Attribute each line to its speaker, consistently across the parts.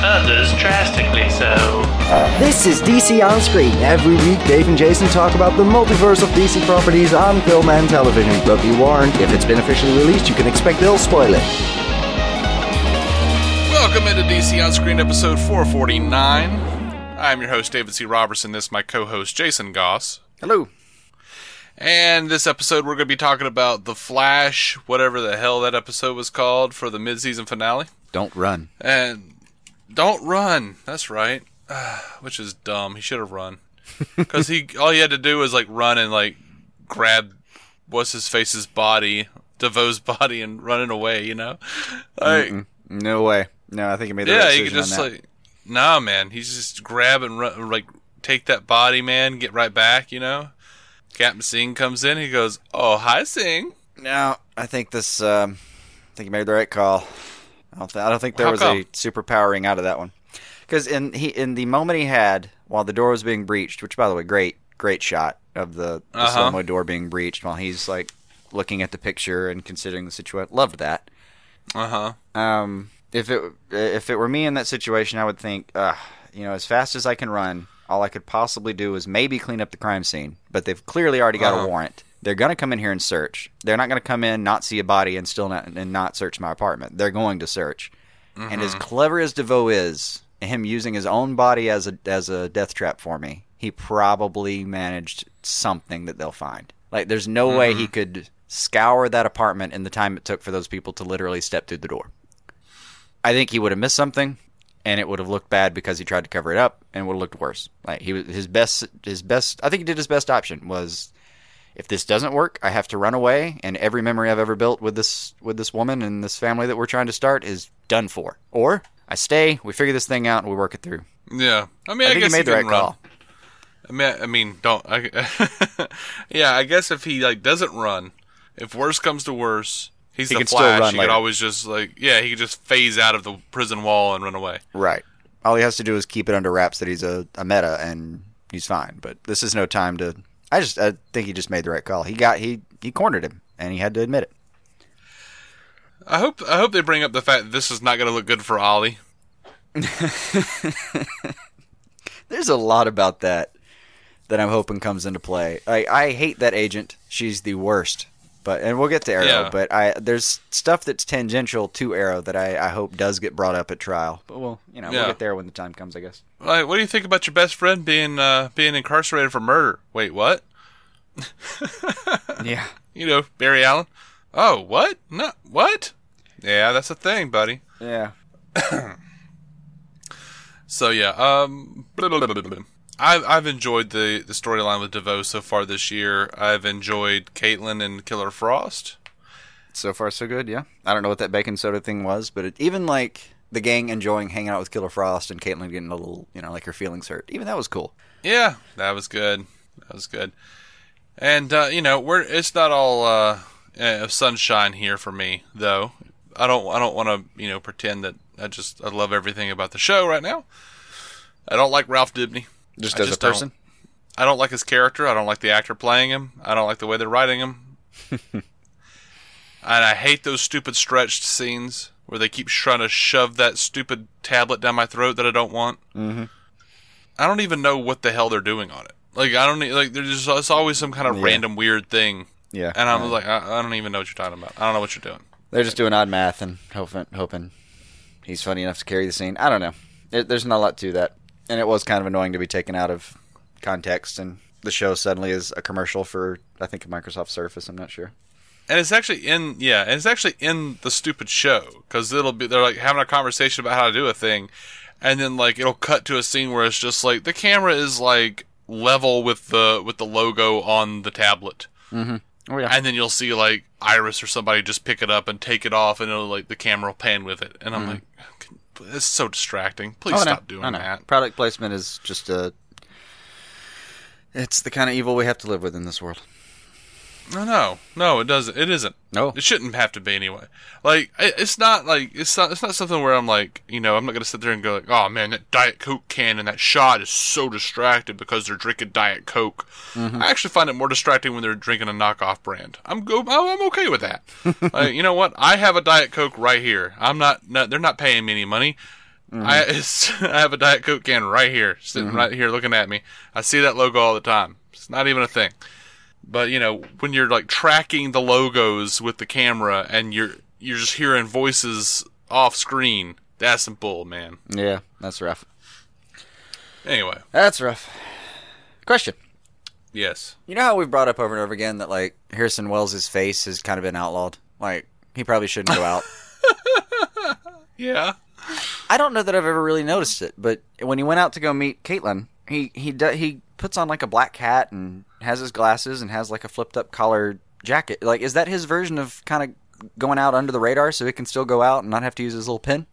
Speaker 1: Others drastically so.
Speaker 2: This is DC On Screen. Every week, Dave and Jason talk about the multiverse of DC properties on film and television. But be warned, if it's been officially released, you can expect they'll spoil it.
Speaker 3: Welcome into DC On Screen episode 449. I'm your host, David C. Roberson. This is my co host, Jason Goss.
Speaker 4: Hello.
Speaker 3: And this episode, we're going to be talking about The Flash, whatever the hell that episode was called for the mid season finale.
Speaker 4: Don't run.
Speaker 3: And don't run. That's right. Which is dumb. He should have run. Because he all he had to do was like run and like grab what's his face's body, DeVoe's body, and running away. You know, like
Speaker 4: Mm-mm. No way. No, I think he made the
Speaker 3: yeah,
Speaker 4: right
Speaker 3: he could just like nah, man. He's just grab and run, like take that body, man. Get right back. You know. Captain Singh comes in. He goes, "Oh, hi, Singh."
Speaker 4: Now I think this. Um, I think he made the right call. I don't, th- I don't think there
Speaker 3: How
Speaker 4: was
Speaker 3: come?
Speaker 4: a superpowering out of that one. Because in he in the moment he had while the door was being breached, which by the way, great great shot of the, the
Speaker 3: Uh-huh.
Speaker 4: slow mo door being breached while he's like looking at the picture and considering the situation. Loved that.
Speaker 3: Uh huh.
Speaker 4: Um, if it if it were me in that situation, I would think, uh, you know, as fast as I can run, all I could possibly do is maybe clean up the crime scene. But they've clearly already got
Speaker 3: Uh-huh.
Speaker 4: a warrant. They're going to come in here and search. They're not going to come in, not see a body, and still not and not search my apartment. They're going to search. And as mm-hmm. clever as DeVoe is, him using his own body as a as a death trap for me, he probably managed something that they'll find. Like, there's no way he mm-hmm. could scour that apartment in the time it took for those people to literally step through the door. I think he would have missed something, and it would have looked bad because he tried to cover it up, and would have looked worse. Like he was his best, his best. I think he did his best option was, if this doesn't work, I have to run away, and every memory I've ever built with this with this woman and this family that we're trying to start is done for. Or I stay, we figure this thing out, and we work it through.
Speaker 3: Yeah. I mean, I,
Speaker 4: I think
Speaker 3: guess
Speaker 4: he made the right
Speaker 3: run.
Speaker 4: call.
Speaker 3: I mean, I mean, don't. I, yeah, I guess if he like doesn't run, if worse comes to worse, he's
Speaker 4: He
Speaker 3: the
Speaker 4: can still
Speaker 3: Flash.
Speaker 4: run
Speaker 3: he
Speaker 4: later.
Speaker 3: could always just like, yeah, he could just phase out of the prison wall and run away.
Speaker 4: Right. All he has to do is keep it under wraps that he's a, a meta, and he's fine. But this is no time to. I just I think he just made the right call. He got he he cornered him, and he had to admit it.
Speaker 3: I hope I hope they bring up the fact that this is not going to look good for Ollie.
Speaker 4: There's a lot about that that I'm hoping comes into play. I I hate that agent. She's the worst. But and we'll get to Arrow.
Speaker 3: Yeah.
Speaker 4: But I there's stuff that's tangential to Arrow that I, I hope does get brought up at trial. But we'll you know
Speaker 3: Yeah.
Speaker 4: we'll get there when the time comes. I guess.
Speaker 3: Like, what do you think about your best friend being uh, being incarcerated for murder? Wait, what?
Speaker 4: Yeah.
Speaker 3: You know, Barry Allen. Oh, what? No, what? Yeah, that's a thing, buddy.
Speaker 4: Yeah.
Speaker 3: So yeah, um, blah, blah, blah, blah, blah. I've I've enjoyed the the storyline with DeVoe so far this year. I've enjoyed Caitlin and Killer Frost.
Speaker 4: So far, so good. Yeah. I don't know what that bacon soda thing was, but it, even like the gang enjoying hanging out with Killer Frost and Caitlin getting a little, you know, like her feelings hurt. Even that was cool.
Speaker 3: Yeah, that was good. That was good. And uh, you know, we're it's not all uh, uh, sunshine here for me, though. I don't I don't want to you know pretend that I just I love everything about the show right now. I don't like Ralph Dibney.
Speaker 4: Just
Speaker 3: I
Speaker 4: as
Speaker 3: just
Speaker 4: a person.
Speaker 3: I don't like his character. I don't like the actor playing him. I don't like the way they're writing him. and I hate those stupid stretched scenes where they keep trying to shove that stupid tablet down my throat that I don't want.
Speaker 4: Mm-hmm.
Speaker 3: I don't even know what the hell they're doing on it. Like I don't like. There's just it's always some kind of
Speaker 4: Yeah.
Speaker 3: random weird thing.
Speaker 4: Yeah.
Speaker 3: And I'm
Speaker 4: Yeah.
Speaker 3: like, I, I don't even know what you're talking about. I don't know what you're doing.
Speaker 4: They're just doing odd math and hoping, hoping he's funny enough to carry the scene. I don't know. It, there's not a lot to that, and it was kind of annoying to be taken out of context, and the show suddenly is a commercial for I think Microsoft Surface. I'm not sure.
Speaker 3: And it's actually in yeah, and it's actually in the stupid show because it'll be they're like having a conversation about how to do a thing, and then like it'll cut to a scene where it's just like the camera is like level with the with the logo on the tablet,
Speaker 4: Mm-hmm. Oh yeah.
Speaker 3: and then you'll see like Iris or somebody just pick it up and take it off, and it'll like the camera will pan with it, and I'm
Speaker 4: Mhm.
Speaker 3: like, it's so distracting. Please
Speaker 4: Oh,
Speaker 3: stop doing
Speaker 4: I know.
Speaker 3: that.
Speaker 4: Product placement is just a. It's the kind of evil we have to live with in this world.
Speaker 3: No, no, no, it doesn't. It isn't.
Speaker 4: No,
Speaker 3: it shouldn't have to be anyway. Like, it- it's not like it's not. It's not something where I'm like, you know, I'm not gonna sit there and go like, oh man, that Diet Coke can and that shot is so distracted because they're drinking Diet Coke.
Speaker 4: Mhm.
Speaker 3: I actually find it more distracting when they're drinking a knockoff brand. I'm go. I'm okay with that. like, you know what? I have a Diet Coke right here. I'm not. no they're not paying me any money. I, it's, I have a Diet Coke can right here, sitting
Speaker 4: Mhm.
Speaker 3: right here looking at me. I see that logo all the time. It's not even a thing. But you know, when you're like tracking the logos with the camera and you're you're just hearing voices off screen, that's some bull, man.
Speaker 4: Yeah, that's rough.
Speaker 3: Anyway,
Speaker 4: That's rough. Question.
Speaker 3: yes.
Speaker 4: You know how we've brought up over and over again that like Harrison Wells' face has kind of been outlawed. Like he probably shouldn't go out.
Speaker 3: Yeah.
Speaker 4: I don't know that I've ever really noticed it, but when he went out to go meet Caitlin, he he he puts on like a black hat and has his glasses and has like a flipped up collar jacket. Like, is that his version of kind of going out under the radar so he can still go out and not have to use his little pin?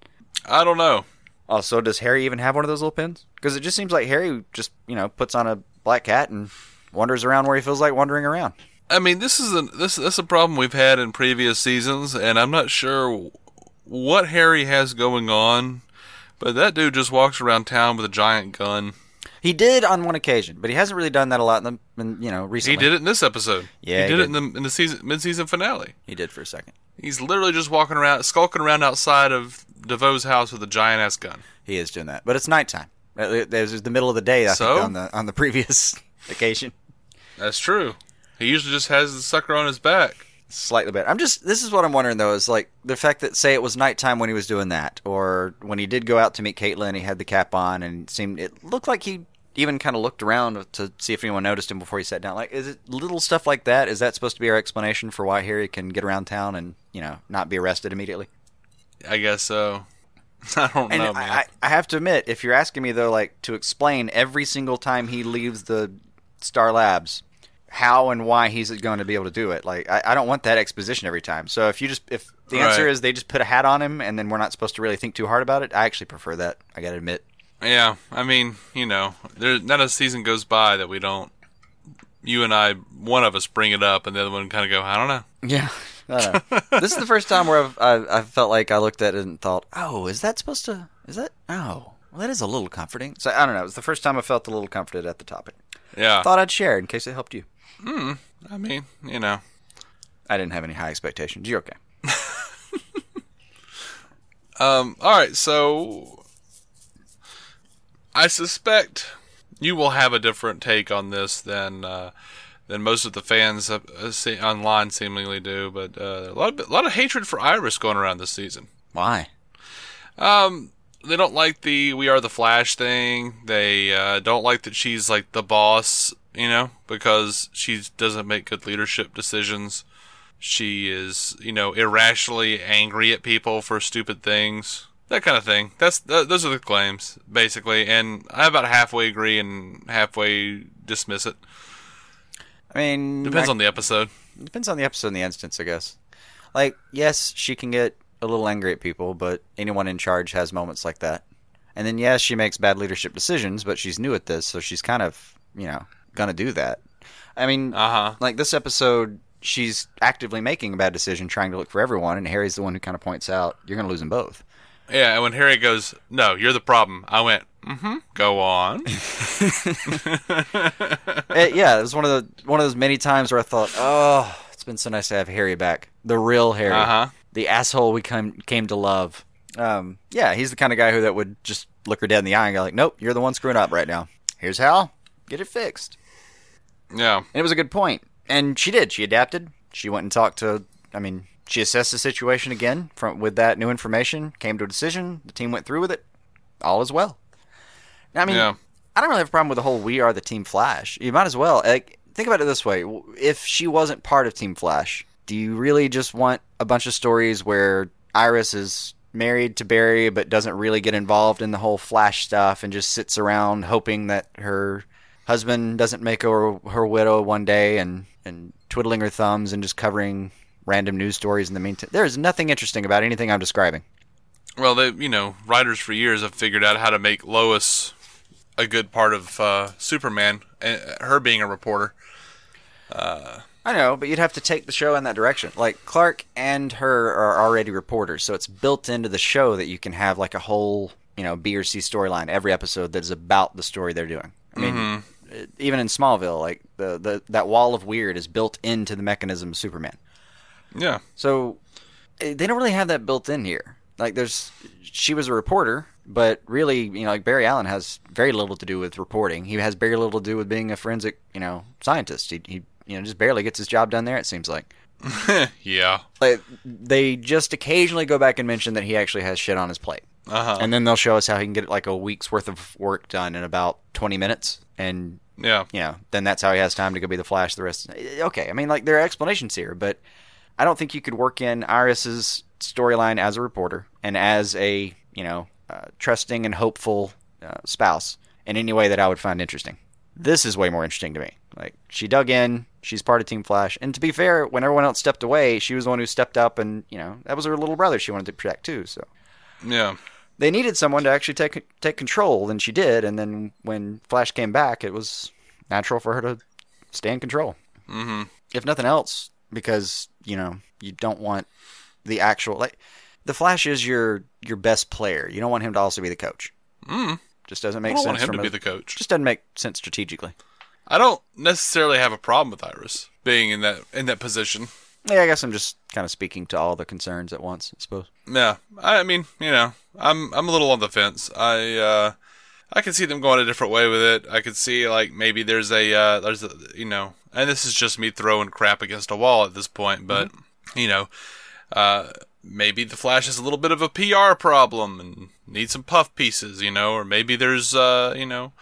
Speaker 3: I don't know.
Speaker 4: Oh, also, does Harry even have one of those little pins? Because it just seems like Harry just you know puts on a black hat and wanders around where he feels like wandering around.
Speaker 3: I mean, this is a this that's a problem we've had in previous seasons, and I'm not sure what Harry has going on, but that dude just walks around town with a giant gun.
Speaker 4: He did on one occasion, but he hasn't really done that a lot in the in, you know recently.
Speaker 3: He did it in this episode.
Speaker 4: Yeah,
Speaker 3: he
Speaker 4: he
Speaker 3: did, it in the in the season mid season finale.
Speaker 4: He did for a second.
Speaker 3: He's literally just walking around, skulking around outside of DeVoe's house with a giant ass gun.
Speaker 4: He is doing that, but it's nighttime. It it was the middle of the day. I
Speaker 3: So?
Speaker 4: think on the on the previous occasion.
Speaker 3: That's true. He usually just has the sucker on his back.
Speaker 4: Slightly better. I'm just. This is what I'm wondering though. Is like the fact that say it was nighttime when he was doing that, or when he did go out to meet Caitlin, he had the cap on and seemed it looked like he even kind of looked around to see if anyone noticed him before he sat down. Like, is it little stuff like that? Is that supposed to be our explanation for why Harry can get around town and you know not be arrested immediately?
Speaker 3: I guess so. I don't
Speaker 4: And
Speaker 3: know, man.
Speaker 4: I, I have to admit, if you're asking me though, like to explain every single time he leaves the Star Labs, how and why he's going to be able to do it, like I, I don't want that exposition every time. So if you just if the answer
Speaker 3: Right.
Speaker 4: is they just put a hat on him and then we're not supposed to really think too hard about it, I actually prefer that. I got to admit.
Speaker 3: Yeah, I mean, you know, there not a season goes by that we don't. You and I, one of us bring it up, and the other one kind of go, I don't know.
Speaker 4: Yeah. I don't know. this is the first time where I've, I've, I felt like I looked at it and thought, oh, is that supposed to? Is that? Oh, well, that is a little comforting. So I don't know. It was the first time I felt a little comforted at the topic.
Speaker 3: Yeah.
Speaker 4: Thought I'd share in case it helped you.
Speaker 3: Hmm. I mean, you know.
Speaker 4: I didn't have any high expectations. You're okay.
Speaker 3: Um. All right. So, I suspect you will have a different take on this than uh, than most of the fans uh, see, online seemingly do. But uh, a lot of a lot of hatred for Iris going around this season.
Speaker 4: Why?
Speaker 3: Um, they don't like the "We Are the Flash" thing. They uh, don't like that she's like the boss, you know, because she doesn't make good leadership decisions. She is, you know, irrationally angry at people for stupid things. That kind of thing. That's th- those are the claims basically, and I about halfway agree and halfway dismiss it.
Speaker 4: I mean,
Speaker 3: Depends
Speaker 4: I-
Speaker 3: on the episode.
Speaker 4: Depends on the episode and the instance, I guess. Like, yes, she can get a little angry at people, but anyone in charge has moments like that. And then, yes, she makes bad leadership decisions, but she's new at this, so she's kind of, you know, gonna do that. I mean,
Speaker 3: uh-huh.
Speaker 4: like this episode, she's actively making a bad decision, trying to look for everyone, and Harry's the one who kind of points out, "You're gonna lose them both."
Speaker 3: Yeah, and when Harry goes, "No, you're the problem," I went, "Mm-hmm. Go on."
Speaker 4: It- yeah, it was one of the one of those many times where I thought, oh, it's been so nice to have Harry back, the real Harry,
Speaker 3: Uh-huh.
Speaker 4: the asshole we came came to love. Um, yeah, he's the kind of guy who that would just look her dead in the eye and go like, nope, you're the one screwing up right now. Here's how, get it fixed.
Speaker 3: yeah,
Speaker 4: And it was a good. And she did. She adapted. She went and talked to. I mean, she assessed the situation again from with that new information. Came to a decision. The team went through with it. All is well. Now, I mean,
Speaker 3: Yeah.
Speaker 4: I don't really have a problem with the whole "We Are the Team Flash." You might as well like, think about it this way: if she wasn't part of Team Flash, do you really just want a bunch of stories where Iris is married to Barry but doesn't really get involved in the whole Flash stuff and just sits around hoping that her husband doesn't make her her widow one day and and twiddling her thumbs and just covering random news stories in the meantime? There is nothing interesting about anything I'm describing.
Speaker 3: Well, they, you know, writers for years have figured out how to make Lois a good part of uh, Superman, and her being a reporter.
Speaker 4: I know, but you'd have to take the show in that direction. Like Clark and her are already reporters, so it's built into the show that you can have like a whole, you know, B or C storyline every episode that is about the story they're doing. I mean, it- even in Smallville, like the, the that wall of weird is built into the mechanism of Superman.
Speaker 3: Yeah,
Speaker 4: So eh, they don't really have that built in here. Like there's she was a reporter, but really, you know, like Barry Allen has very little to do with reporting. He has very little to do with being a forensic, you know, scientist. He, he you know, just barely gets his job done there it seems like.
Speaker 3: yeah,
Speaker 4: Like they just occasionally go back and mention that he actually has shit on his plate.
Speaker 3: uh-huh.
Speaker 4: And then they'll show us how he can get like a week's worth of work done in about 20 minutes and
Speaker 3: yeah,
Speaker 4: you know, then that's how he has time to go be the Flash the rest. Okay, I mean, like there are explanations here, but I don't think you could work in Iris's storyline as a reporter and as a you know uh, trusting and hopeful uh, spouse in any way that I would find interesting. This is way more interesting to me. Like she dug in, she's part of Team Flash, and to be fair, when everyone else stepped away, she was the one who stepped up, and you know that was her little brother she wanted to protect too. So
Speaker 3: yeah.
Speaker 4: they needed someone to actually take take control, and she did. And then when Flash came back, it was natural for her to stay in control.
Speaker 3: Mm-hmm.
Speaker 4: If nothing else, because you know you don't want the actual like the Flash is your your best player. You don't want him to also be the coach.
Speaker 3: Mm.
Speaker 4: Just doesn't make sense.
Speaker 3: I don't
Speaker 4: sense.
Speaker 3: want him to
Speaker 4: a-
Speaker 3: be the coach.
Speaker 4: Just doesn't make sense strategically.
Speaker 3: I don't necessarily have a problem with Iris being in that in that position.
Speaker 4: Yeah, I guess I'm just kind of speaking to all the concerns at once. I suppose.
Speaker 3: Yeah, I mean, you know, I'm I'm a little on the fence. I uh, I can see them going a different way with it. I could see like maybe there's a uh, there's a you know, and this is just me throwing crap against a wall at this point, but you know, uh, maybe the Flash is a little bit of a PR problem and needs some puff pieces, you know, or maybe there's uh, you know,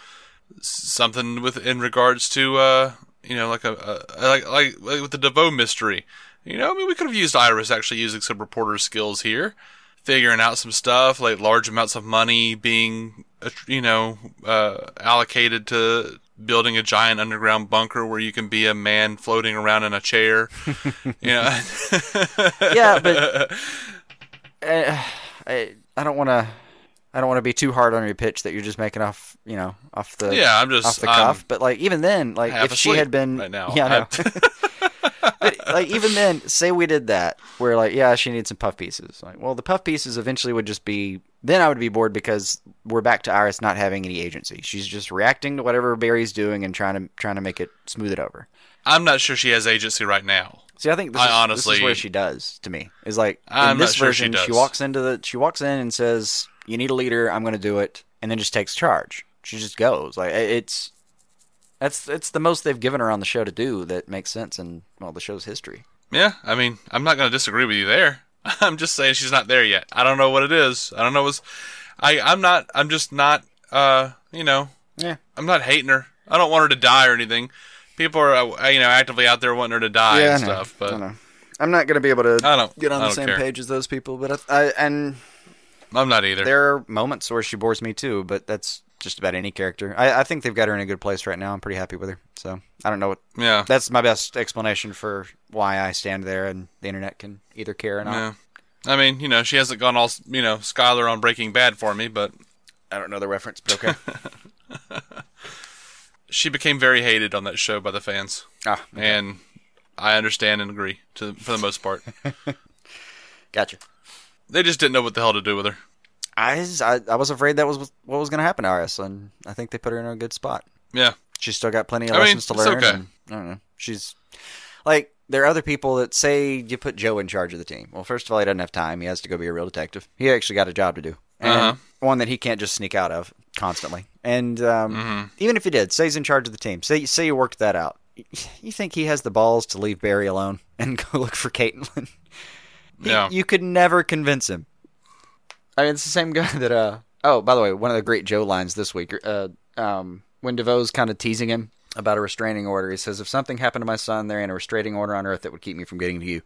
Speaker 3: something with in regards to uh, you know, like a, a like, like like with the DeVoe mystery. You know, I mean, we could have used Iris actually using some reporter skills here, figuring out some stuff like large amounts of money being, you know, uh, allocated to building a giant underground bunker where you can be a man floating around in a chair. you know,
Speaker 4: yeah, but uh, I I don't want to. I don't want to be too hard on your pitch that you're just making off, you know, off the
Speaker 3: Yeah, I'm just-
Speaker 4: off the
Speaker 3: I'm
Speaker 4: cuff. But like even then, like if she had been,
Speaker 3: right now.
Speaker 4: yeah, I but like even then, say we did that, where like yeah, she needs some puff pieces. Like, well, the puff pieces eventually would just be. Then I would be bored because we're back to Iris not having any agency. She's just reacting to whatever Barry's doing and trying to trying to make it smooth it over.
Speaker 3: I'm not sure she has agency right now.
Speaker 4: See, I think this,
Speaker 3: I
Speaker 4: is, this
Speaker 3: honestly-
Speaker 4: is where she does to me. Is like in
Speaker 3: I'm not
Speaker 4: this
Speaker 3: sure she
Speaker 4: version, she,
Speaker 3: does.
Speaker 4: walks into the she walks in and says, "You need a leader. I'm going to do it," and then just takes charge. She just goes. Like it's that's it's the most they've given her on the show to do that makes sense in well the show's history.
Speaker 3: Yeah, I mean, I'm not going to disagree with you there. I'm just saying she's not there yet. I don't know what it is. I don't know what's. I I'm not. I'm just not. Uh, you know.
Speaker 4: Yeah.
Speaker 3: I'm not hating her. I don't want her to die or anything. People are, uh, you know, actively out there wanting her to die
Speaker 4: Yeah,
Speaker 3: and stuff. But
Speaker 4: I know. I'm not going to be able to
Speaker 3: I don't-
Speaker 4: get on
Speaker 3: I
Speaker 4: the same
Speaker 3: care.
Speaker 4: page as those people, but I, I and
Speaker 3: I'm not either.
Speaker 4: there are moments where she bores me too. But that's just about any character. I, I think they've got her in a good place right now. I'm pretty happy with her. So I don't know what
Speaker 3: Yeah.
Speaker 4: that's my best explanation for why I stand there, and the internet can either care or not.
Speaker 3: Yeah. I mean, you know, she hasn't gone all, you know, Skylar on Breaking Bad for me, but
Speaker 4: I don't know the reference, but okay.
Speaker 3: she became very hated on that show by the fans.
Speaker 4: ah,
Speaker 3: And I understand and agree to for the most part.
Speaker 4: gotcha.
Speaker 3: They just didn't know what the hell to do with her.
Speaker 4: I, was- I I was afraid that was what was going to happen to Iris, and I think they put her in a good spot.
Speaker 3: Yeah.
Speaker 4: She's still got plenty of
Speaker 3: I mean,
Speaker 4: lessons to
Speaker 3: it's
Speaker 4: learn.
Speaker 3: okay.
Speaker 4: and, I don't know. She's like there are other people that say you put Joe in charge of the team. Well, first of all, he doesn't have time. He has to go be a real detective. He actually got a job to do, and
Speaker 3: Uh-huh.
Speaker 4: one that he can't just sneak out of constantly. And um,
Speaker 3: Mm-hmm.
Speaker 4: even if he did, say he's in charge of the team. Say say you worked that out. You think he has the balls to leave Barry alone and go look for Caitlin? He-
Speaker 3: Yeah.
Speaker 4: You could never convince him. I mean, it's the same guy that. uh Oh, by the way, one of the great Joe lines this week. Uh, um, when DeVoe's kind of teasing him about a restraining order, he says, "If something happened to my son, there ain't a restraining order on earth that would keep me from getting to you."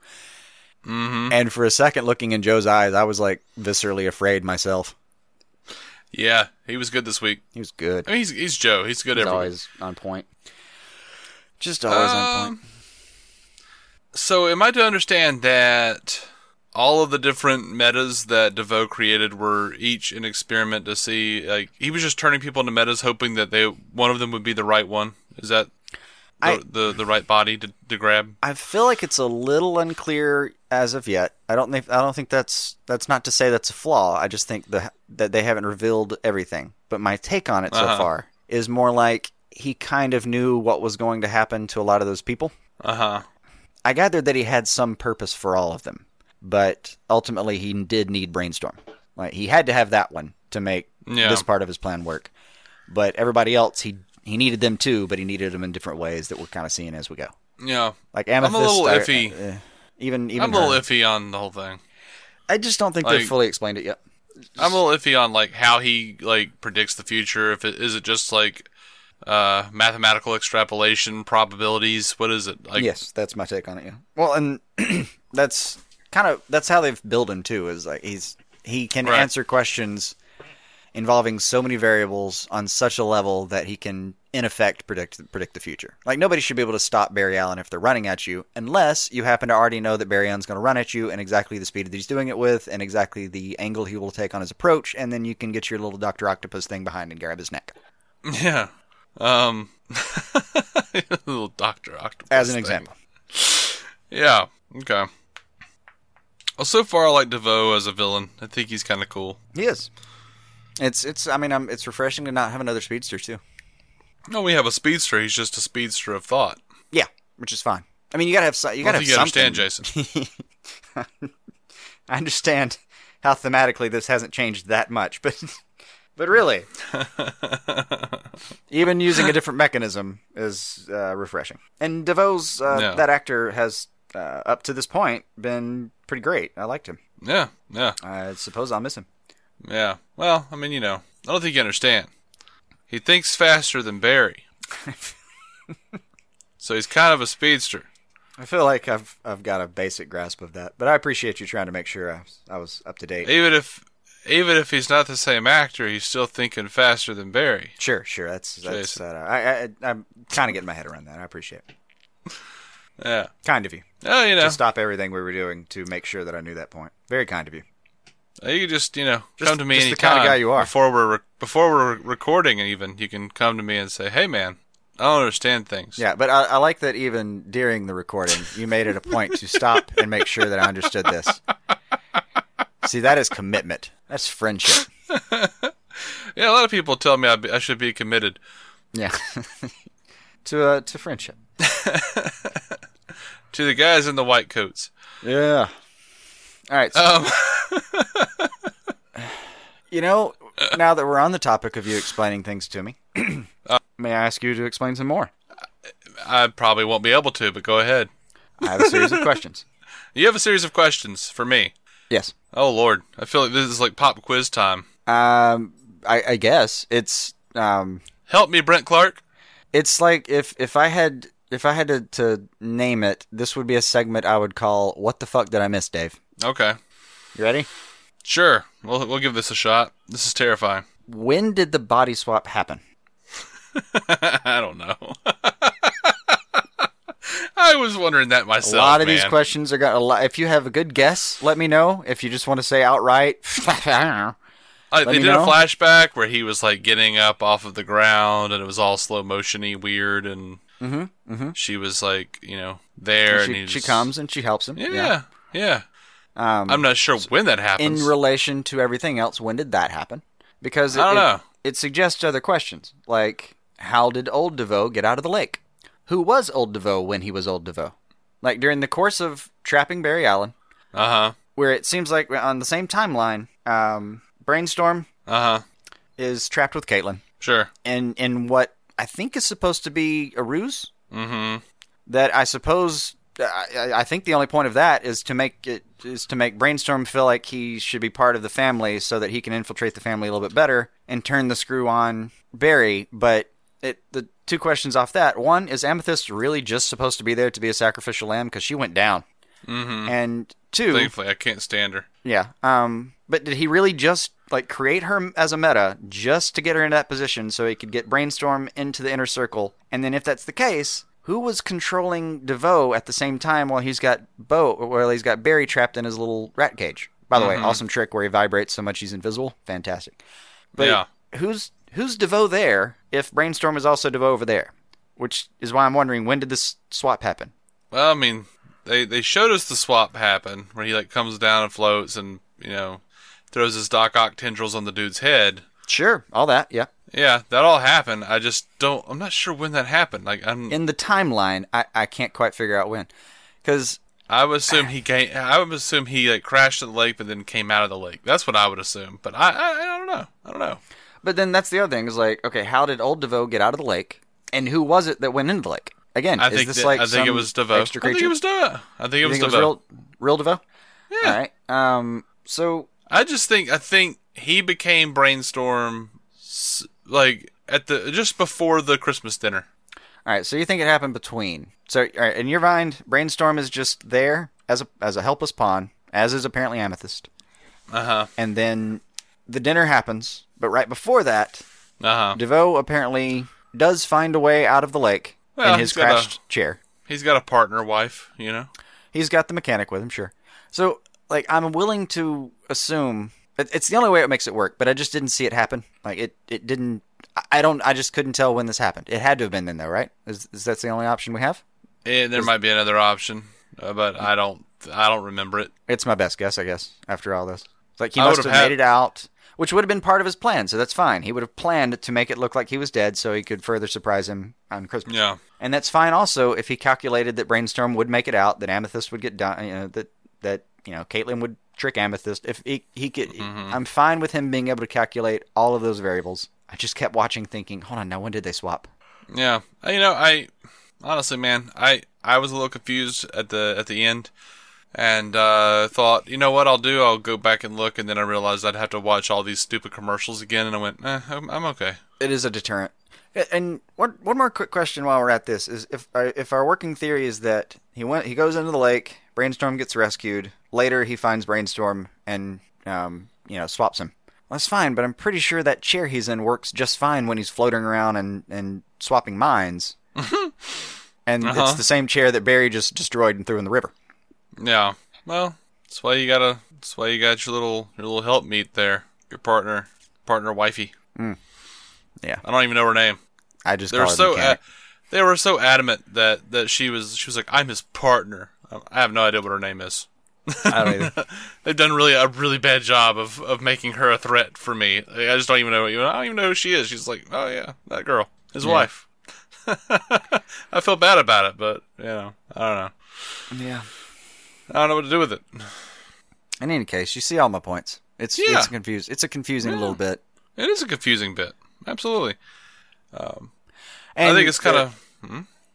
Speaker 3: Mm-hmm.
Speaker 4: And for a second, looking in Joe's eyes, I was like viscerally afraid myself.
Speaker 3: Yeah, he was good this week.
Speaker 4: He was good.
Speaker 3: I mean, he's he's Joe. He's good
Speaker 4: He's
Speaker 3: everywhere.
Speaker 4: always on point. Just always on
Speaker 3: Um,
Speaker 4: point.
Speaker 3: So, am I to understand that all of the different metas that DeVoe created were each an experiment to see? Like, he was just turning people into metas, hoping that they one of them would be the right one. Is that the
Speaker 4: I-
Speaker 3: the, the right body to, to grab?
Speaker 4: I feel like it's a little unclear as of yet. I don't think I don't think that's that's not to say that's a flaw. I just think the, that they haven't revealed everything. But my take on it so
Speaker 3: Uh-huh.
Speaker 4: far is more like he kind of knew what was going to happen to a lot of those people.
Speaker 3: Uh huh.
Speaker 4: I gathered that he had some purpose for all of them, but ultimately he did need brainstorm. Like he had to have that one to make
Speaker 3: Yeah.
Speaker 4: this part of his plan work. But everybody else, he he needed them too, but he needed them in different ways that we're kind of seeing as we go.
Speaker 3: Yeah.
Speaker 4: Like amethyst.
Speaker 3: I'm a little iffy.
Speaker 4: uh, even even
Speaker 3: I'm a little
Speaker 4: her.
Speaker 3: iffy on the whole thing.
Speaker 4: I just don't think
Speaker 3: Like-
Speaker 4: they've fully explained it yet.
Speaker 3: I'm a little iffy on like how he like predicts the future. If it is it just like uh mathematical extrapolation probabilities? What is it? Like
Speaker 4: yes, that's my take on it. Yeah. Well, and that's kind of that's how they've built him too. Is like he's he can
Speaker 3: Right.
Speaker 4: answer questions involving so many variables on such a level that he can in effect predict predict the future. Like nobody should be able to stop Barry Allen if they're running at you, unless you happen to already know that Barry Allen's going to run at you and exactly the speed that he's doing it with, and exactly the angle he will take on his approach, and then you can get your little Doctor Octopus thing behind and grab his neck.
Speaker 3: Yeah. Um little Doctor Octopus.
Speaker 4: As an
Speaker 3: thing.
Speaker 4: example.
Speaker 3: Yeah. Okay. Well, so far I like DeVoe as a villain. I think he's kind of cool.
Speaker 4: He is. It's it's. I mean, I'm, it's refreshing to not have another speedster too.
Speaker 3: No, we have a speedster. He's just a speedster of thought.
Speaker 4: Yeah, which is fine. I mean, you gotta have so- you gotta have
Speaker 3: you
Speaker 4: something.
Speaker 3: understand, Jason.
Speaker 4: I understand how thematically this hasn't changed that much, but but really, even using a different mechanism is uh, refreshing. And DeVoe's uh,
Speaker 3: Yeah.
Speaker 4: that actor has uh, up to this point been pretty great. I liked him.
Speaker 3: Yeah, yeah,
Speaker 4: I suppose I'll miss him.
Speaker 3: yeah. Well, I mean, you know, I don't think you understand. He thinks faster than Barry. so he's kind of a speedster.
Speaker 4: I feel like I've I've got a basic grasp of that, but I appreciate you trying to make sure I was, I was up to date.
Speaker 3: Even if even if he's not the same actor, he's still thinking faster than Barry.
Speaker 4: Sure, sure. That's that's.
Speaker 3: Jason.
Speaker 4: Uh, I, I I'm kind of getting my head around that. I appreciate it.
Speaker 3: Yeah.
Speaker 4: Kind of you
Speaker 3: Oh, you know,
Speaker 4: to stop everything we were doing to make sure that I knew that point. Very kind of you.
Speaker 3: you can just you know
Speaker 4: Just-
Speaker 3: come to me
Speaker 4: just the you are.
Speaker 3: Before we're re- before we're recording, even you can come to me and say, "Hey, man, I don't understand things."
Speaker 4: Yeah, but I, I like that even during the recording, you made it a point to stop and make sure that I understood this. See, that is commitment. That's friendship.
Speaker 3: Yeah, a lot of people tell me I, be, I should be committed.
Speaker 4: Yeah. to uh, to friendship.
Speaker 3: to the guys in the white coats.
Speaker 4: Yeah. All right. So,
Speaker 3: Um,
Speaker 4: you know, now that we're on the topic of you explaining things to me, may I ask you to explain some more?
Speaker 3: I probably won't be able to, but go ahead.
Speaker 4: I have a series of questions.
Speaker 3: You have a series of questions for me.
Speaker 4: Yes.
Speaker 3: Oh Lord, I feel like this is like pop quiz time.
Speaker 4: Um, I, I guess it's um,
Speaker 3: Help me, Brent Clark.
Speaker 4: it's like if if I had if I had to, to name it, this would be a segment I would call "What the fuck did I miss, Dave?"
Speaker 3: Okay,
Speaker 4: You ready?
Speaker 3: sure. We'll we'll give this a shot. This is terrifying.
Speaker 4: When did the body swap happen?
Speaker 3: I don't know. I was wondering that myself.
Speaker 4: A lot of these questions are gonna. a lot- If you have a good guess, let me know. If you just want to say outright, I don't know.
Speaker 3: I, they did
Speaker 4: know.
Speaker 3: a flashback where he was like getting up off of the ground, and it was all slow motiony, weird, and
Speaker 4: Mhm, mhm.
Speaker 3: she was like, you know, there, and,
Speaker 4: she,
Speaker 3: he
Speaker 4: she
Speaker 3: just-
Speaker 4: comes and she helps him.
Speaker 3: Yeah, yeah.
Speaker 4: Um,
Speaker 3: I'm not sure when that happens.
Speaker 4: in relation to everything else, when did that happen? Because it,
Speaker 3: I don't
Speaker 4: it-
Speaker 3: know.
Speaker 4: It, suggests other questions, like how did Old DeVoe get out of the lake? Who was Old DeVoe when he was Old DeVoe? Like during the course of trapping Barry Allen,
Speaker 3: uh huh.
Speaker 4: where it seems like on the same timeline, um, Brainstorm
Speaker 3: Uh huh.
Speaker 4: is trapped with Caitlin
Speaker 3: Sure.
Speaker 4: And in what I think is supposed to be a ruse.
Speaker 3: Mm-hmm.
Speaker 4: That I suppose I, I- I think the only point of that is to make it is to make Brainstorm feel like he should be part of the family, so that he can infiltrate the family a little bit better and turn the screw on Barry. But it the two questions off that one is Amethyst really just supposed to be there to be a sacrificial lamb because she went down,
Speaker 3: Mm-hmm.
Speaker 4: and two
Speaker 3: Thankfully, I can't stand her.
Speaker 4: Yeah. Um, but did he really just like create her as a meta just to get her into that position so he could get Brainstorm into the inner circle? And then if that's the case, who was controlling DeVoe at the same time while he's got Bo, while he's got Barry trapped in his little rat cage? By the way,
Speaker 3: Mhm.
Speaker 4: awesome trick where he vibrates so much he's invisible. Fantastic. But
Speaker 3: Yeah.
Speaker 4: who's who's DeVoe there if Brainstorm is also DeVoe over there? Which is why I'm wondering when did this swap happen?
Speaker 3: Well, I mean, they they showed us the swap happen where he like comes down and floats and you know throws his Doc Ock tendrils on the dude's head.
Speaker 4: Sure, all that, yeah.
Speaker 3: Yeah, that all happened. I just don't. I'm not sure when that happened. Like I'm.
Speaker 4: In the timeline, I, I can't quite figure out when. Because
Speaker 3: I would assume he came. I would assume he like crashed in the lake, but then came out of the lake. That's what I would assume. But I, I, I don't know. I don't know.
Speaker 4: But then that's the other thing is like, okay, how did old DeVoe get out of the lake, and who was it that went into the lake? Again,
Speaker 3: I
Speaker 4: is
Speaker 3: think
Speaker 4: this
Speaker 3: that-
Speaker 4: like
Speaker 3: I think it was DeVoe.
Speaker 4: extra
Speaker 3: I think it was DeVoe. I think it was
Speaker 4: think
Speaker 3: DeVoe.
Speaker 4: real, real DeVoe.
Speaker 3: Yeah.
Speaker 4: All right. Um. So
Speaker 3: I just think I think he became brainstorm like at the just before the Christmas dinner.
Speaker 4: all right. So you think it happened between? So all right, in your mind, Brainstorm is just there as a as a helpless pawn, as is apparently Amethyst,
Speaker 3: Uh huh.
Speaker 4: and then the dinner happens. But right before that,
Speaker 3: Uh huh.
Speaker 4: DeVoe apparently does find a way out of the lake
Speaker 3: Well,
Speaker 4: in his
Speaker 3: he's a-
Speaker 4: crashed chair.
Speaker 3: He's got a partner wife, you know.
Speaker 4: He's got the mechanic with him, sure. So, like, I'm willing to assume it, it's the only way it makes it work, but I just didn't see it happen. Like, it, it didn't. I- don't. I just couldn't tell when this happened. It had to have been then, though, right? Is, is that the only option we have?
Speaker 3: And there might be another option, uh, but I don't. I don't remember it.
Speaker 4: It's my best guess, I guess. After all this, it's like he
Speaker 3: I
Speaker 4: must
Speaker 3: would've
Speaker 4: have made it out, which would have been part of his plan. So that's fine. He would have planned to make it look like he was dead, so he could further surprise him on Christmas.
Speaker 3: Yeah.
Speaker 4: And that's fine also if he calculated that Brainstorm would make it out, that Amethyst would get done, you know, that that you know Caitlin would trick Amethyst. If he he could,
Speaker 3: Mm-hmm.
Speaker 4: I'm fine with him being able to calculate all of those variables. I just kept watching, thinking, hold on, now when did they swap?
Speaker 3: Yeah, you know, I honestly, man, I I was a little confused at the at the end, and uh, thought, you know what, I'll do, I'll go back and look, and then I realized I'd have to watch all these stupid commercials again, and I went, eh, I'm, I'm okay.
Speaker 4: It is a deterrent. And one one more quick question while we're at this is if uh, if our working theory is that he went he goes into the lake, Brainstorm gets rescued. Later he finds Brainstorm and um you know swaps him. Well, that's fine, but I'm pretty sure that chair he's in works just fine when he's floating around and and swapping minds. and
Speaker 3: Uh-huh.
Speaker 4: it's the same chair that Barry just destroyed and threw in the river.
Speaker 3: Yeah, well, that's why you gotta, that's why you got your little your little help meet there, your partner, partner wifey. Hmm.
Speaker 4: Yeah,
Speaker 3: I don't even know her name.
Speaker 4: I just
Speaker 3: They were so they were so adamant that that she was she was like I'm his partner. Um, I have no idea what her name is.
Speaker 4: I don't either.
Speaker 3: They've done really a really bad job of, of making her a threat for me. I just don't even know. I don't even know who she is. She's like, oh yeah, that girl, his
Speaker 4: Yeah.
Speaker 3: wife. I feel bad about it, but you know, I don't know.
Speaker 4: Yeah.
Speaker 3: I don't know what to do with it.
Speaker 4: In any case, you see all my points. It's
Speaker 3: Yeah.
Speaker 4: it's confused. It's a confusing
Speaker 3: Yeah.
Speaker 4: little bit.
Speaker 3: It is a confusing bit, absolutely. Um, I think it's kind of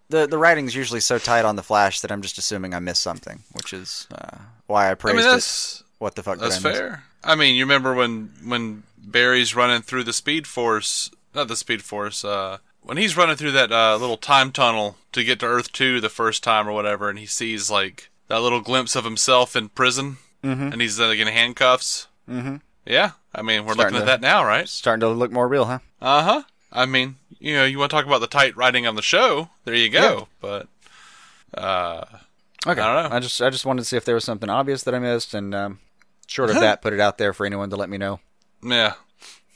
Speaker 4: the the writing's usually so tight on the flash that I'm just assuming I missed something, which is uh, why I
Speaker 3: I
Speaker 4: praised
Speaker 3: mean,
Speaker 4: it.
Speaker 3: that's
Speaker 4: What the fuck?
Speaker 3: that's
Speaker 4: I
Speaker 3: fair. I mean, you remember when when Barry's running through the Speed Force, not the Speed Force, uh, when he's running through that uh, little time tunnel to get to Earth Two the first time or whatever, and he sees like that little glimpse of himself in prison,
Speaker 4: Mhm.
Speaker 3: and he's like in handcuffs.
Speaker 4: Mhm.
Speaker 3: Yeah, I mean, we're
Speaker 4: Starting
Speaker 3: looking at
Speaker 4: to-
Speaker 3: that now, right?
Speaker 4: Starting to look more real, huh?
Speaker 3: Uh huh. I mean, you know, you want to talk about the tight writing on the show? There you go.
Speaker 4: Yeah.
Speaker 3: But uh,
Speaker 4: Okay.
Speaker 3: I don't know.
Speaker 4: I just I just wanted to see if there was something obvious that I missed, and um, short of that, put it out there for anyone to let me know.
Speaker 3: Yeah.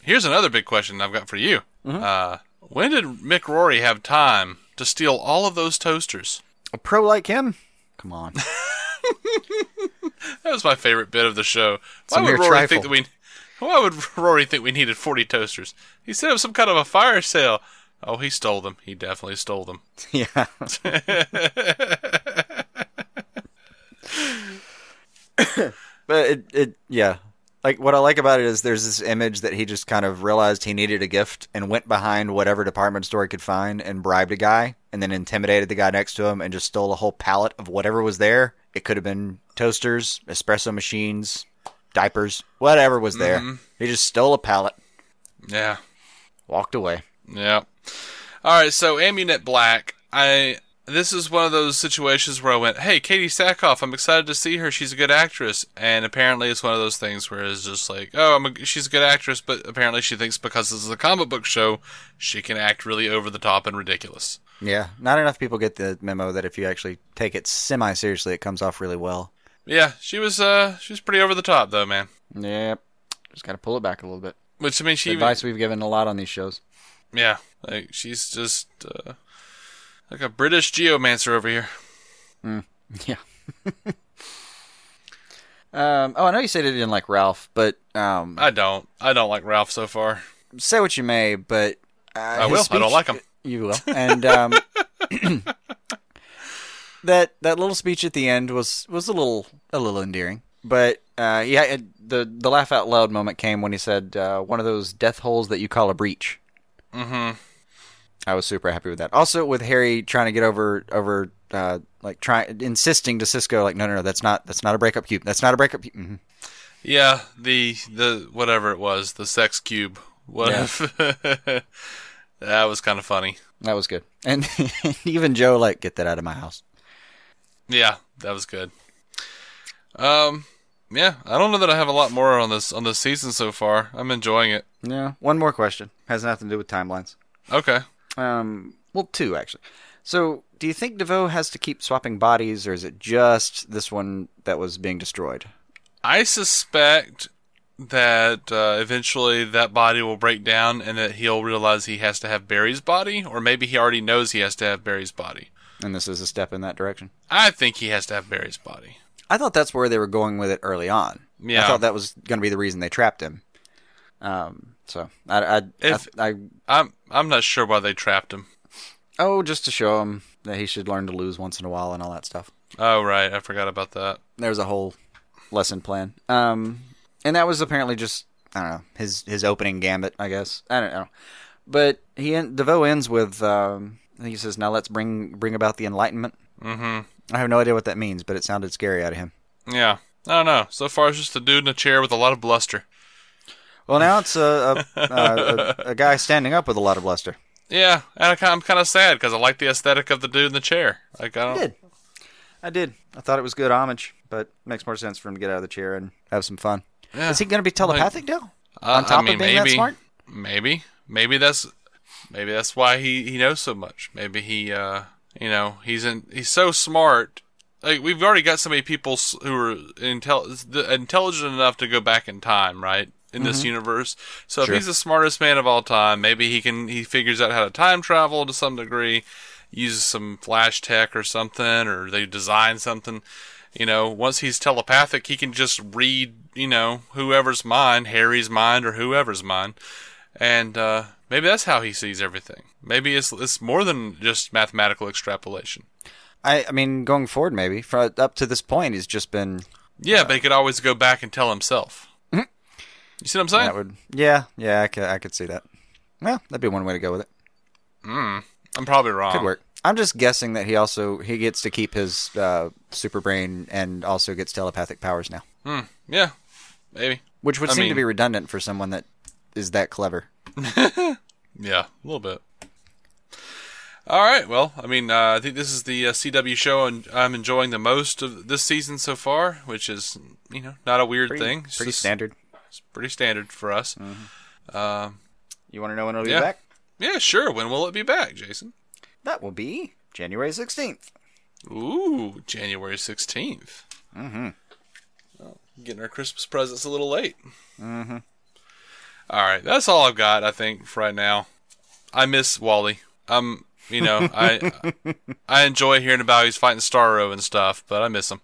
Speaker 3: Here's another big question I've got for you.
Speaker 4: Mm-hmm.
Speaker 3: Uh, when did Mick Rory have time to steal all of those toasters?
Speaker 4: A pro like him? Come on.
Speaker 3: That was my favorite bit of the show. Why would Rory
Speaker 4: trifle.
Speaker 3: think that we? Why would Rory think we needed forty toasters? He said it was some kind of a fire sale. Oh, he stole them. He definitely stole them.
Speaker 4: yeah. but it, it, yeah. Like what I like about it is there's this image that he just kind of realized he needed a gift and went behind whatever department store he could find and bribed a guy and then intimidated the guy next to him and just stole a whole pallet of whatever was there. It could have been toasters, espresso machines, diapers, whatever was there. Mm-hmm. He just stole a pallet,
Speaker 3: Yeah.
Speaker 4: walked away.
Speaker 3: Yeah. All right. So Amunet Black. I. This is one of those situations where I went, "Hey, Katee Sackhoff, I'm excited to see her. She's a good actress." And apparently, it's one of those things where it's just like, "Oh, I'm a, she's a good actress," but apparently, she thinks because this is a comic book show, she can act really over the top and ridiculous.
Speaker 4: Yeah, not enough people get the memo that if you actually take it semi seriously, it comes off really well.
Speaker 3: Yeah, she was. Uh, she was pretty over the top, though, man.
Speaker 4: Yep. Just got to pull it back a little bit.
Speaker 3: Which I mean, she.
Speaker 4: Advice we've given a lot on these shows.
Speaker 3: Yeah, like she's just uh, like a British geomancer over here.
Speaker 4: Yeah. um, oh, I know you said you didn't like Ralph, but um,
Speaker 3: I don't. I don't like Ralph so far.
Speaker 4: say what you may, but uh,
Speaker 3: I will. I don't like him.
Speaker 4: You will, and um, that that little speech at the end was was a little a little endearing. But uh, yeah, it, the the laugh out loud moment came when he said uh, one of those death holes that you call a breach.
Speaker 3: Mm-hmm.
Speaker 4: I was super happy with that. Also, with Harry trying to get over over uh, like trying insisting to Cisco like no no no that's not that's not a breakup cube that's not a breakup cube. hmm
Speaker 3: Yeah, the the whatever it was, the sex cube. What that was kind of funny.
Speaker 4: That was good. And even Joe like get that out of my house.
Speaker 3: Yeah, that was good. Um, yeah, I don't know that I have a lot more on this on this season so far. I'm enjoying it.
Speaker 4: Yeah. One more question has nothing to do with timelines.
Speaker 3: Okay.
Speaker 4: Um, well, two actually. So, do you think DeVoe has to keep swapping bodies, or is it just this one that was being destroyed?
Speaker 3: I suspect that uh, eventually that body will break down and that he'll realize he has to have Barry's body, or maybe he already knows he has to have Barry's body.
Speaker 4: And this is a step in that direction.
Speaker 3: I think he has to have Barry's body.
Speaker 4: I thought that's where they were going with it early on.
Speaker 3: Yeah.
Speaker 4: I thought that was going to be the reason they trapped him. Um. So I I,
Speaker 3: If-
Speaker 4: I I
Speaker 3: I'm I'm not sure why they trapped him.
Speaker 4: oh just to show him that he should learn to lose once in a while and all that stuff.
Speaker 3: Oh right, I forgot about that.
Speaker 4: There's a whole lesson plan. Um, and that was apparently just I don't know his his opening gambit. I guess I don't know, but he DeVoe ends with um, he says now let's bring bring about the enlightenment.
Speaker 3: Mm-hmm.
Speaker 4: I have no idea what that means, but it sounded scary out of him.
Speaker 3: Yeah. I don't know. So far, it's just a dude in a chair with a lot of bluster.
Speaker 4: Well, now it's a a, a, a, guy standing up with a lot of bluster.
Speaker 3: Yeah, and I I'm kind of sad because I like the aesthetic of the dude in the chair. Like I don't.
Speaker 4: did. I did. I thought it was good homage, but makes more sense for him to get out of the chair and have some fun.
Speaker 3: Yeah.
Speaker 4: Is he going to be telepathic now?
Speaker 3: Uh,
Speaker 4: On top
Speaker 3: I mean,
Speaker 4: of being
Speaker 3: maybe,
Speaker 4: that smart?
Speaker 3: Maybe, maybe that's maybe that's why he he knows so much. Maybe he, uh, you know, he's in he's so smart. Like we've already got so many people who are intel- intelligent enough to go back in time, right? In this universe, so
Speaker 4: Sure.
Speaker 3: if he's the smartest man of all time, maybe he can he figures out how to time travel to some degree, uses some flash tech or something, or they design something. You know, once he's telepathic, he can just read, you know, whoever's mind, Harry's mind or whoever's mind. And uh, maybe that's how he sees everything. Maybe it's it's more than just mathematical extrapolation.
Speaker 4: I, I mean, going forward, maybe for up to this point, he's just been
Speaker 3: Yeah, but he could always go back and tell himself. You see what I'm saying?
Speaker 4: that would yeah yeah I could I could see that. Well, that'd be one way to go with it.
Speaker 3: I'm probably wrong.
Speaker 4: Could work. I'm just guessing that he also he gets to keep his uh, super brain and also gets telepathic powers now, Hmm.
Speaker 3: Yeah, maybe.
Speaker 4: which would
Speaker 3: I
Speaker 4: seem to be redundant for someone that is that clever.
Speaker 3: Yeah, a little bit. All right. Well, I mean, uh, I think this is the uh, CW show, and I'm enjoying the most of this season so far, which is, you know, not a weird
Speaker 4: Pretty,
Speaker 3: thing. It's
Speaker 4: pretty
Speaker 3: just-
Speaker 4: standard.
Speaker 3: It's pretty standard for us. Um,
Speaker 4: You want to know when it'll
Speaker 3: Yeah.
Speaker 4: be back?
Speaker 3: yeah, sure. When will it be back, Jason?
Speaker 4: That will be January 16th.
Speaker 3: Ooh, January 16th.
Speaker 4: Mm-hmm.
Speaker 3: Well, getting our Christmas presents a little late. Mm-hmm. All right, that's all I've got, I think, for right now. I miss Wally. Um, you know, I I enjoy hearing about he's fighting Starro and stuff, but I miss him.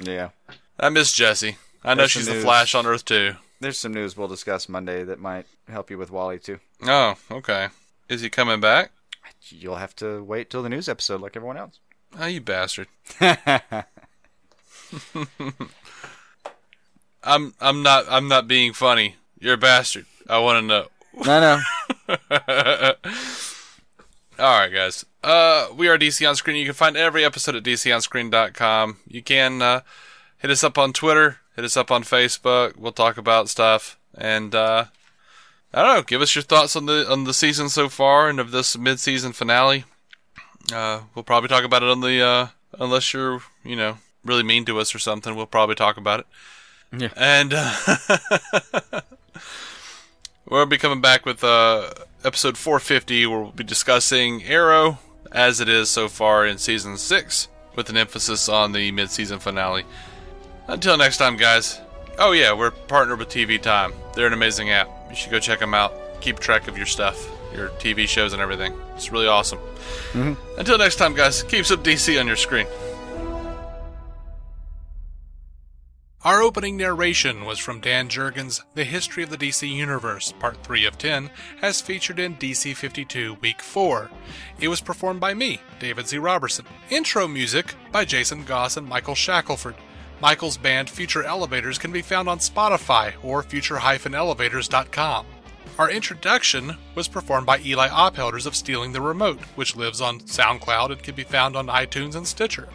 Speaker 4: Yeah.
Speaker 3: I miss Jesse. I know
Speaker 4: There's
Speaker 3: she's the. Flash on Earth Two.
Speaker 4: There's some news we'll discuss Monday that might help you with Wally too.
Speaker 3: Oh, okay. Is he coming back?
Speaker 4: You'll have to wait till the news episode like everyone else.
Speaker 3: Oh, you bastard. I'm I'm not I'm not being funny. You're a bastard. I want to know.
Speaker 4: No, no.
Speaker 3: All right, guys. Uh, we are DC on Screen. You can find every episode at DCOnScreen.com. You can uh, hit us up on Twitter, hit us up on Facebook. We'll talk about stuff, and uh, I don't know. Give us your thoughts on the on the season so far and of this mid-season finale. Uh, we'll probably talk about it on the uh, unless you're you know really mean to us or something. We'll probably talk about it.
Speaker 4: Yeah.
Speaker 3: And uh, we'll be coming back with uh, episode 450, where we'll be discussing Arrow as it is so far in season six, with an emphasis on the mid-season finale. Until next time, guys. Oh yeah, we're partnered with TV Time. They're an amazing app. You should go check them out. Keep track of your stuff, your TV shows, and everything. It's really awesome. Mm-hmm. Until next time, guys. Keep some DC on your screen.
Speaker 5: Our opening narration was from Dan Jurgens' The History of the DC Universe, Part 3 of 10, as featured in DC 52 Week 4. It was performed by me, David C. Roberson. Intro music by Jason Goss and Michael Shackelford. Michael's band Future Elevators can be found on Spotify or future-elevators.com. Our introduction was performed by Eli Ophelders of Stealing the Remote, which lives on SoundCloud and can be found on iTunes and Stitcher.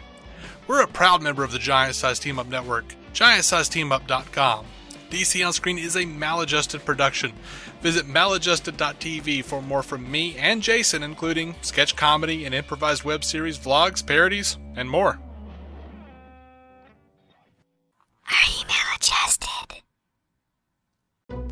Speaker 5: We're a proud member of the Giant Size Team Up Network, giantsizeteamup.com. DC On Screen is a maladjusted production. Visit maladjusted.tv for more from me and Jason, including sketch comedy and improvised web series, vlogs, parodies, and more. Her email adjusted.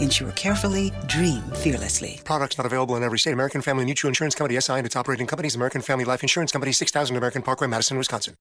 Speaker 6: Insure carefully, dream fearlessly.
Speaker 7: Products not available in every state. American Family Mutual Insurance Company, SI, and its operating companies, American Family Life Insurance Company, 6000 American Parkway, Madison, Wisconsin.